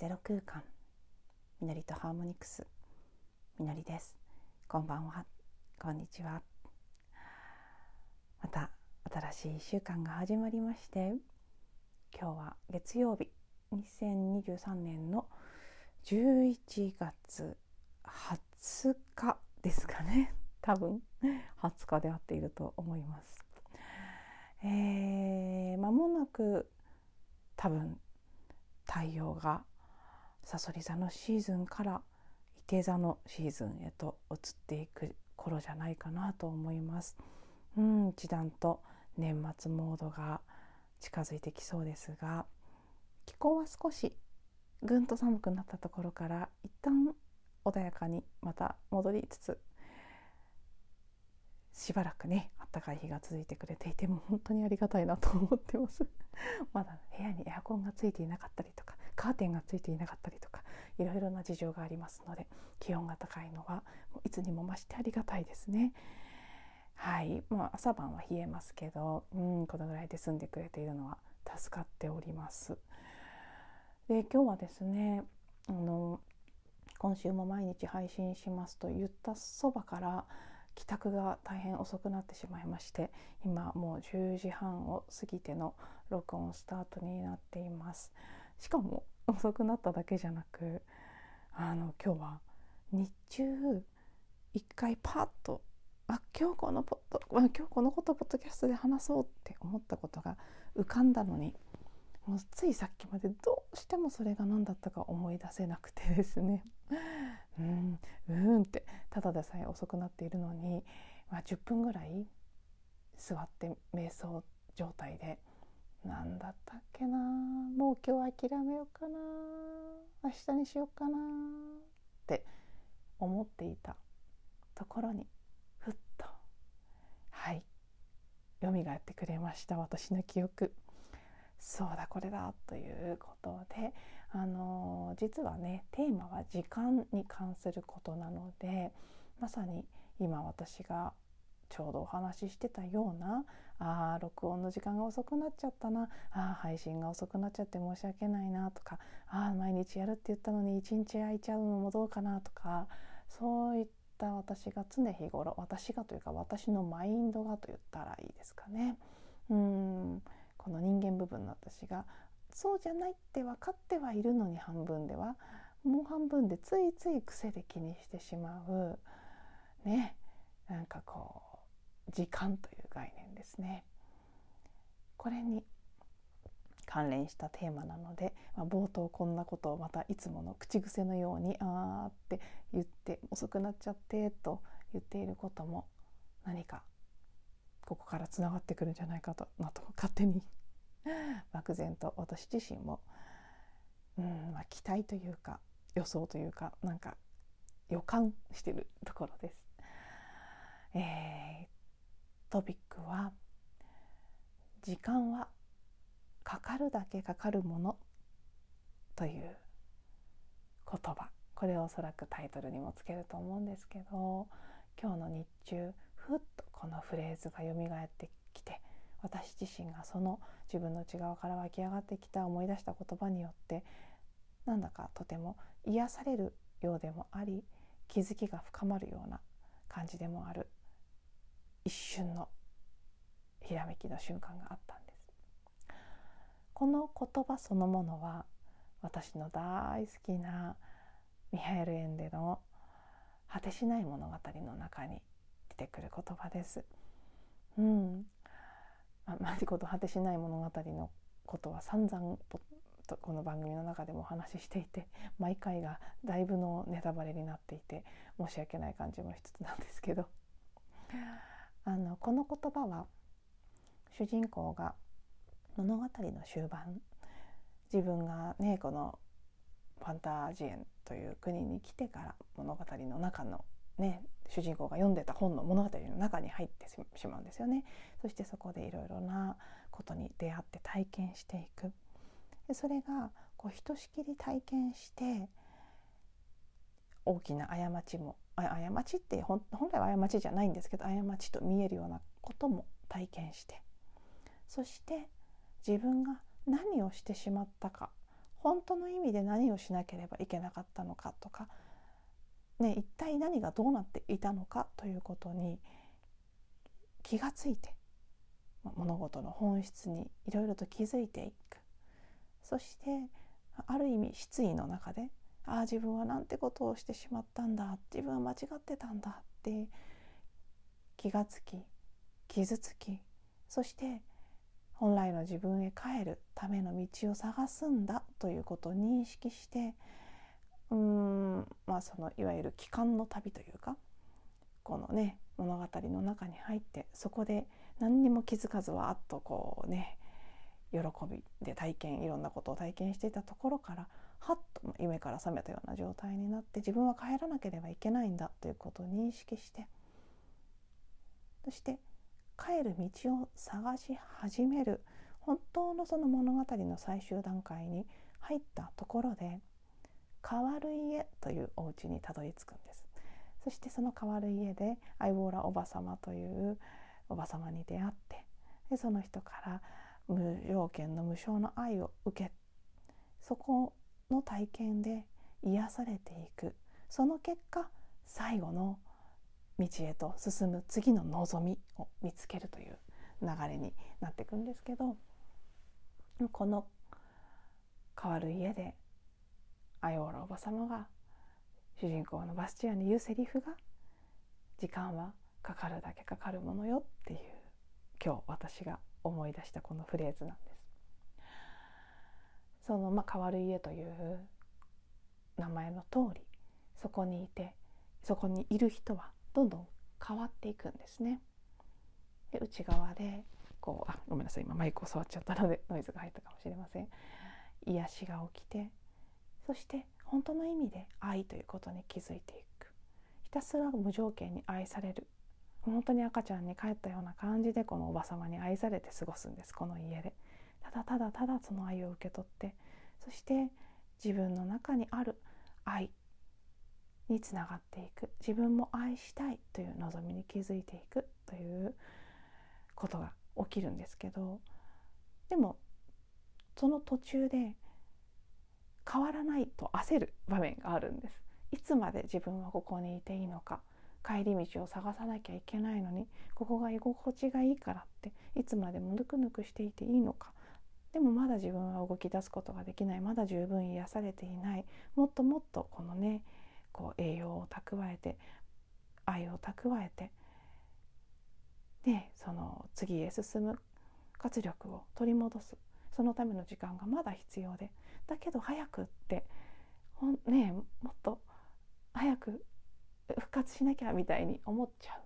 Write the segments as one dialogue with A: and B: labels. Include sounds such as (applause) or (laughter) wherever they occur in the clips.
A: ゼロ空間。みのりとハーモニクスみのりです。こんばんは。こんにちは。また新しい1週間が始まりまして今日は月曜日。2023年の11月20日ですかね。多分。20日で合っていると思います。えー、間もなく多分太陽がさそり座のシーズンから伊手座のシーズンへと移っていく頃じゃないかなと思います。うん一段と年末モードが近づいてきそうですが気候は少しぐんと寒くなったところから一旦穏やかにまた戻りつつしばらくねあったかい日が続いてくれていても本当にありがたいなと思ってます (laughs) まだ部屋にエアコンがついていなかったりとかカーテンがついていなかったりとかいろいろな事情がありますので気温が高いのはいつにも増してありがたいですね。はい、まあ、朝晩は冷えますけど、うん、このぐらいで済んでくれているのは助かっております。で今日はですねあの今週も毎日配信しますと言ったそばから帰宅が大変遅くなってしまいまして今もう10時半を過ぎての録音スタートになっていますしかも遅くなっただけじゃなくあの今日は日中一回パッとあ今日このポッド今日このことポッドキャストで話そうって思ったことが浮かんだのにもうついさっきまでどうしてもそれが何だったか思い出せなくてですね。(laughs) うんうんってただでさえ遅くなっているのに、まあ、10分ぐらい座って瞑想状態で何だったっけな。もう今日諦めようかな。明日にしようかな。って思っていたところにふっとはい蘇ってくれました私の記憶。そうだこれだということであの実はねテーマは時間に関することなのでまさに今私がちょうどお話ししてたようなあ録音の時間が遅くなっちゃったなああ配信が遅くなっちゃって申し訳ないなとかああ毎日やるって言ったのに一日空いちゃうのもどうかなとかそういった私が常日頃私がというか私のマインドがと言ったらいいですかね。うん。この人間部分の私がそうじゃないって分かってはいるのに半分ではもう半分でついつい癖で気にしてしまう。ね。なんかこう時間という概念ですね。これに関連したテーマなので、まあ、冒頭こんなことをまたいつもの口癖のように「あー」って言って遅くなっちゃってと言っていることも何かここからつながってくるんじゃないかとなと勝手に (laughs) 漠然と私自身も、うんまあ、期待というか予想というかなんか予感してるところです。えー、トピックは「時間はかかるだけかかるもの」という言葉。これをおそらくタイトルにもつけると思うんですけど今日の日中ふっとこのフレーズが蘇ってきて私自身がその自分の内側から湧き上がってきた思い出した言葉によってなんだかとても癒されるようでもあり気づきが深まるような感じでもある。一瞬のひらめきの瞬間があったんです。この言葉そのものは私の大好きなミハエル・エンデの「果てしない物語」の中に出てくる言葉です。うん、まあ、マリコと果てしない物語のことは散々この番組の中でもお話ししていて毎回がだいぶのネタバレになっていて申し訳ない感じもしつつなんですけどあのこの言葉は主人公が物語の終盤自分がねこのファンタジエンという国に来てから物語の中のね主人公が読んでた本の物語の中に入ってしまうんですよね。そしてそこでいろいろなことに出会って体験していく。でそれがこうひとしきり体験して大きな過ちも過ちって本来は過ちじゃないんですけど過ちと見えるようなことも体験して。そして自分が何をしてしまったか本当の意味で何をしなければいけなかったのかとか、ね、一体何がどうなっていたのかということに気がついて物事の本質にいろいろと気づいていく。そしてある意味失意の中でああ自分はなんてことをしてしまったんだ自分は間違ってたんだって気がつき傷つきそして本来の自分へ帰るための道を探すんだということを認識してうーんまあそのいわゆる帰還の旅というかこのね物語の中に入ってそこで何にも気づかずわっとこうね喜びで体験いろんなことを体験していたところからはっ夢から覚めたような状態になって自分は帰らなければいけないんだということを認識してそして帰る道を探し始める本当のその物語の最終段階に入ったところで変わる家というお家にたどり着くんです。そしてその変わる家でアイウォーラおば様というおば様に出会ってでその人から無条件の無償の愛を受けそこの体験で癒されていくその結果最後の道へと進む次の望みを見つけるという流れになっていくんですけどこの変わる家でアヨーラおば様が主人公のバスチアに言うセリフが「時間はかかるだけかかるものよ」っていう今日私が思い出したこのフレーズなんです。その、まあ、変わる家という名前の通りそこにいてそこにいる人はどんどん変わっていくんですね。で内側でこうあごめんなさい今マイクを触っちゃったので (laughs) ノイズが入ったかもしれません。癒しが起きてそして本当の意味で愛ということに気づいていくひたすら無条件に愛される本当に赤ちゃんに帰ったような感じでこのおば様に愛されて過ごすんですこの家でただただただその愛を受け取ってそして自分の中にある愛につながっていく自分も愛したいという望みに気づいていくということが起きるんですけどでもその途中で変わらないと焦る場面があるんです。いつまで自分はここにいていいのか帰り道を探さなきゃいけないのにここが居心地がいいからっていつまでもぬくぬくしていていいのかでもまだ自分は動き出すことができない。まだ十分癒されていない。もっともっとこのねこう栄養を蓄えて愛を蓄えてでその次へ進む活力を取り戻す。そのための時間がまだ必要で。だけど早くってほんねもっと早く復活しなきゃみたいに思っちゃう。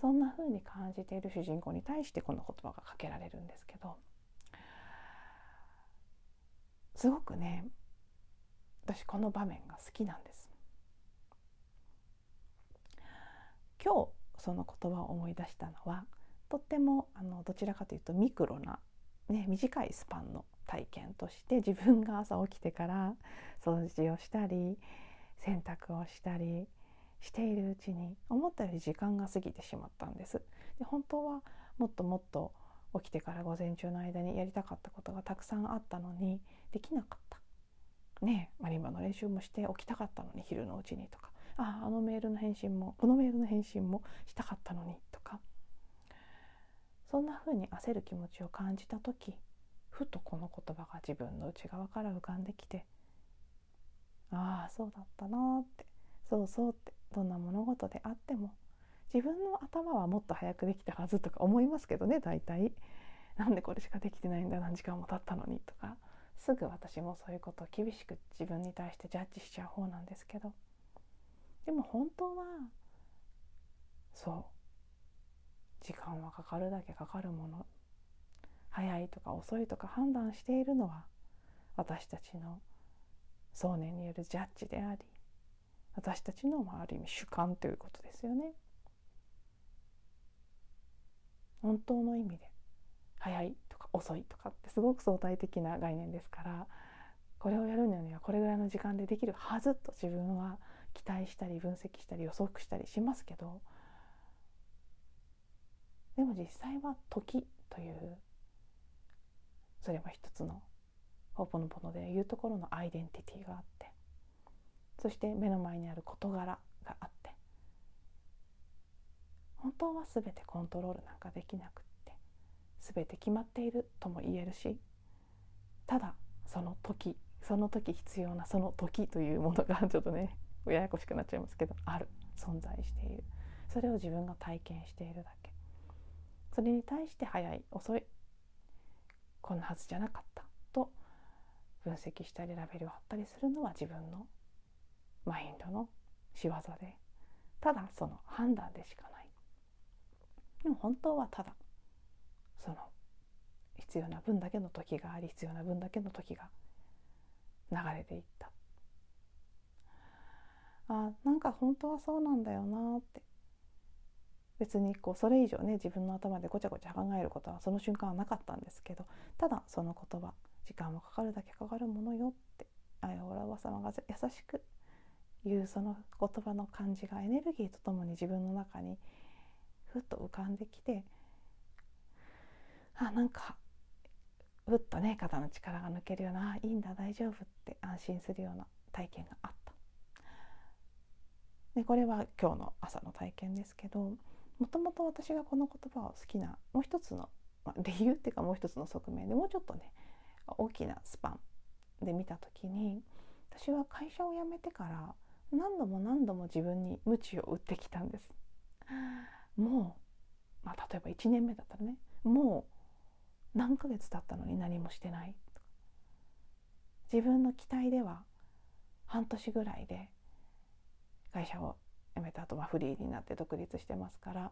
A: そんな風に感じている主人公に対してこの言葉がかけられるんですけど。すごくね私この場面が好きなんです今日その言葉を思い出したのはとってもあのどちらかというとミクロな、ね、短いスパンの体験として自分が朝起きてから掃除をしたり洗濯をしたりしているうちに思ったより時間が過ぎてしまったんです。で本当はもっともっと起きてから午前中の間にやりたかったことがたくさんあったのにできなかった。ねマリンバの練習もして起きたかったのに昼のうちにとか。あああのメールの返信もこのメールの返信もしたかったのにとか。そんな風に焦る気持ちを感じた時ふとこの言葉が自分の内側から浮かんできてああそうだったなってそうそうってどんな物事であっても自分の頭はもっと早くできたはずとか思いますけどね大体。なんでこれしかできてないんだ何時間も経ったのにとか。すぐ私もそういうことを厳しく自分に対してジャッジしちゃう方なんですけど。でも本当はそう。時間はかかるだけかかるもの。早いとか遅いとか判断しているのは私たちの想念によるジャッジであり私たちの、まあ、ある意味主観ということですよね。本当の意味で早い遅いとかってすごく相対的な概念ですからこれをやるのにはこれぐらいの時間でできるはずと自分は期待したり分析したり予測したりしますけどでも実際は時というそれは一つのホポノポノでいうところのアイデンティティがあってそして目の前にある事柄があって本当は全てコントロールなんかできなくて全て決まっているとも言えるしただその時その時必要なその時というものがちょっとね (laughs) ややこしくなっちゃいますけどある。存在している。それを自分が体験しているだけ。それに対して早い遅いこんなはずじゃなかったと分析したりラベルを貼ったりするのは自分のマインドの仕業でただその判断でしかない。でも本当はただその必要な分だけの時があり必要な分だけの時が流れていった。あなんか本当はそうなんだよなって。別にこうそれ以上ね自分の頭でごちゃごちゃ考えることはその瞬間はなかったんですけどただその言葉時間もかかるだけかかるものよってあやおらおば様が優しく言うその言葉の感じがエネルギーとともに自分の中にふっと浮かんできてあなんかふっとね肩の力が抜けるような「いいんだ大丈夫」って安心するような体験があった。でこれは今日の朝の体験ですけどもともと私がこの言葉を好きなもう一つの、まあ、理由っていうかもう一つの側面でもうちょっとね大きなスパンで見た時に私は会社を辞めてから何度も何度も自分に鞭を打ってきたんです。もう、まあ、例えば1年目だったらねもう何ヶ月経ったのに何もしてない自分の期待では半年ぐらいで会社を辞めた後はフリーになって独立してますから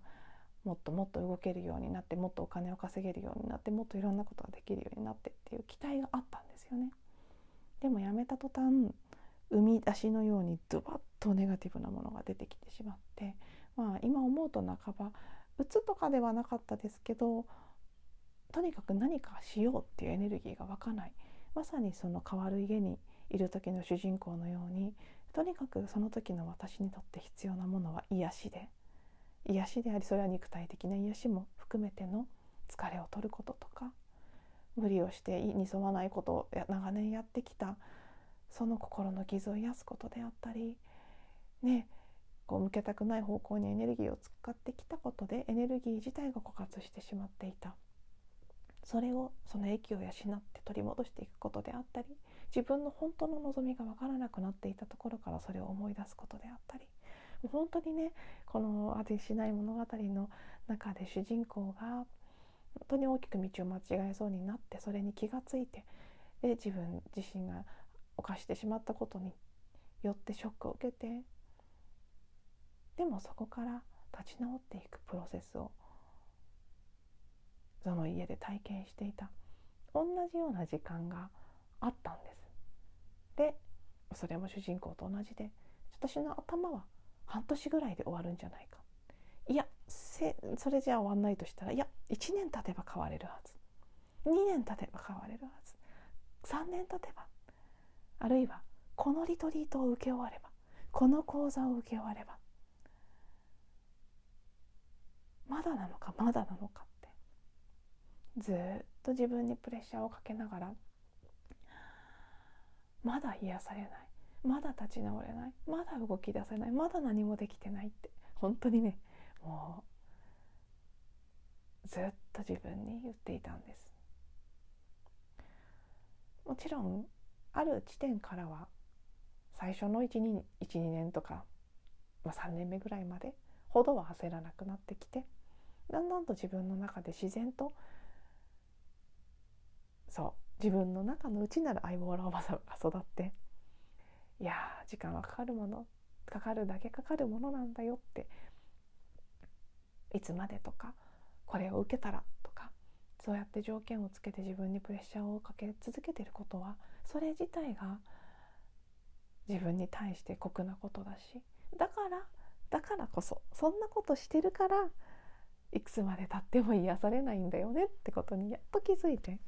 A: もっともっと動けるようになってもっとお金を稼げるようになってもっといろんなことができるようになってっていう期待があったんですよね。でも辞めた途端生み出しのようにドバッとネガティブなものが出てきてしまって、まあ、今思うと半ばうつとかではなかったですけどとにかく何かしようっていうエネルギーが湧かない。まさにその変わる家にいる時の主人公のようにとにかくその時の私にとって必要なものは癒しで。癒しでありそれは肉体的な癒しも含めての疲れを取ることとか無理をして意に沿わないことを長年やってきたその心の傷を癒すことであったりねこう向けたくない方向にエネルギーを使ってきたことでエネルギー自体が枯渇してしまっていた。それをその益を養って取り戻していくことであったり自分の本当の望みが分からなくなっていたところからそれを思い出すことであったり本当にねこの「あてしない物語」の中で主人公が本当に大きく道を間違えそうになってそれに気がついてで自分自身が犯してしまったことによってショックを受けてでもそこから立ち直っていくプロセスをその家で体験していた。同じような時間があったんです。でそれも主人公と同じで私の頭は半年ぐらいで終わるんじゃないか。いやそれじゃ終わんないとしたらいや1年経てば変われるはず。2年経てば変われるはず。3年経てばあるいはこのリトリートを受け終わればこの講座を受け終わればまだなのかまだなのか。ずっと自分にプレッシャーをかけながらまだ癒されない。まだ立ち直れない。まだ動き出せない。まだ何もできてないって。本当にねもうずっと自分に言っていたんです。もちろんある地点からは最初の12年とか、まあ、3年目ぐらいまでほどは焦らなくなってきてだんだんと自分の中で自然とそう。自分の中の内なる相棒らおばさんが育っていや時間はかかるものかかるだけかかるものなんだよっていつまでとかこれを受けたらとかそうやって条件をつけて自分にプレッシャーをかけ続けてることはそれ自体が自分に対して酷なことだしだからだからこそそんなことしてるからいくつまでたっても癒されないんだよねってことにやっと気づいて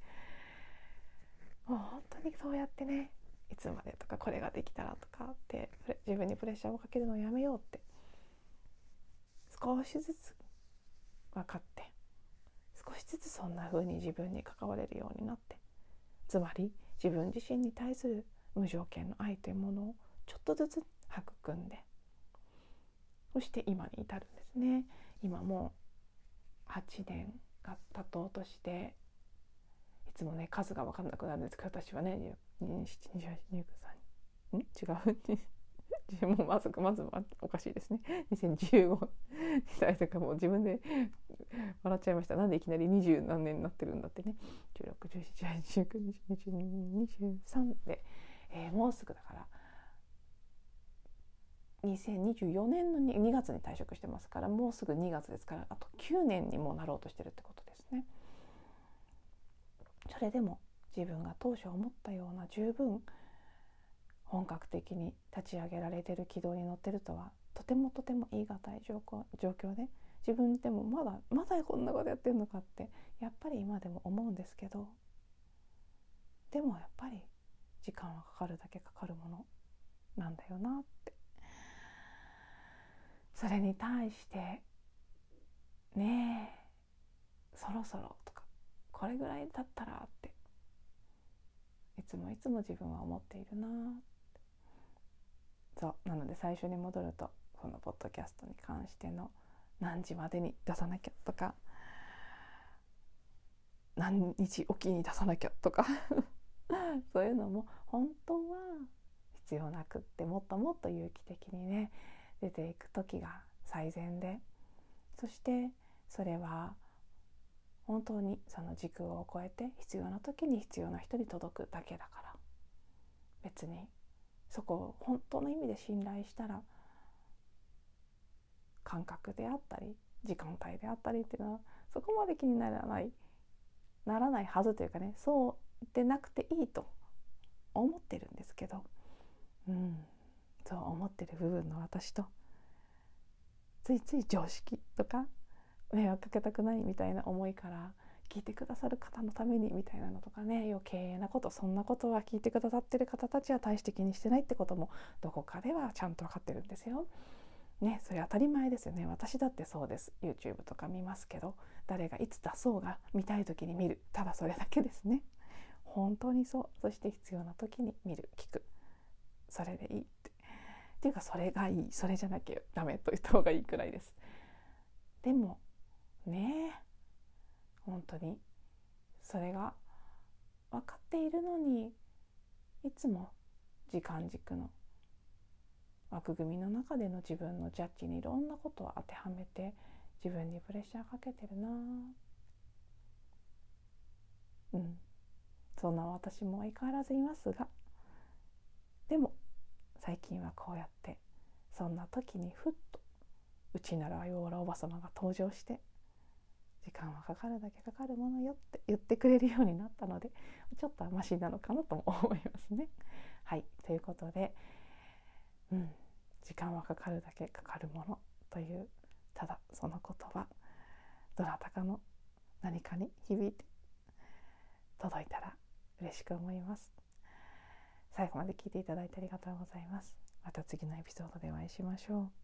A: もう本当にそうやってねいつまでとかこれができたらとかって自分にプレッシャーをかけるのをやめようって少しずつ分かって少しずつそんな風に自分に関われるようになってつまり自分自身に対する無条件の愛というものをちょっとずつ育んでそして今に至るんですね。今もう8年が経とうとしてつもね数が分かんなくなるんですけど私はね272829ん違うもうまずまずおかしいですね2015に対してかもう自分で笑っちゃいましたなんでいきなり二十何年になってるんだってね161718192023で、えー、もうすぐだから2024年の 2, 2月に退職してますからもうすぐ2月ですからあと9年にもなろうとしてるってことですね。それでも自分が当初思ったような十分本格的に立ち上げられてる軌道に乗ってるとはとてもとても言い難い状況で自分でもまだまだこんなことやってるのかってやっぱり今でも思うんですけどでもやっぱり時間はかかるだけかかるものなんだよなって。それに対してねえそろそろとかこれぐらいだったらって。いつもいつも自分は思っているなそう。なので最初に戻るとこのポッドキャストに関しての何時までに出さなきゃとか何日おきに出さなきゃとか。(laughs) そういうのも本当は必要なくってもっともっと有機的にね出ていく時が最善で。そしてそれは本当にその時空を超えて必要な時に必要な人に届くだけだから。別にそこを本当の意味で信頼したら感覚であったり時間帯であったりっていうのはそこまで気にならないならないはずというかねそうでなくていいと思ってるんですけど、うん、そう思ってる部分の私とついつい常識とか迷惑かけたくないみたいな思いから聞いてくださる方のためにみたいなのとかね余計なことそんなことは聞いてくださってる方たちは大して気にしてないってこともどこかではちゃんと分かってるんですよ。ね、それ当たり前ですよね。私だってそうです。YouTube とか見ますけど誰がいつ出そうが見たい時に見る。ただそれだけですね。本当にそう。そして必要な時に見る。聞く。それでいいって。っていうかそれがいい。それじゃなきゃダメと言った方がいいくらいです。でもね本当に。それが分かっているのにいつも時間軸の枠組みの中での自分のジャッジにいろんなことを当てはめて自分にプレッシャーかけてるな。うん。そんな私も相変わらずいますが。でも最近はこうやってそんな時にふっとうちならヨーラおば様が登場して時間はかかるだけかかるものよって言ってくれるようになったのでちょっとはマシなのかなとも思いますね。(laughs) はいということで、うん、時間はかかるだけかかるものというただその言葉どなたかの何かに響いて届いたら嬉しく思います。最後まで聞いていただいてありがとうございます。また次のエピソードでお会いしましょう。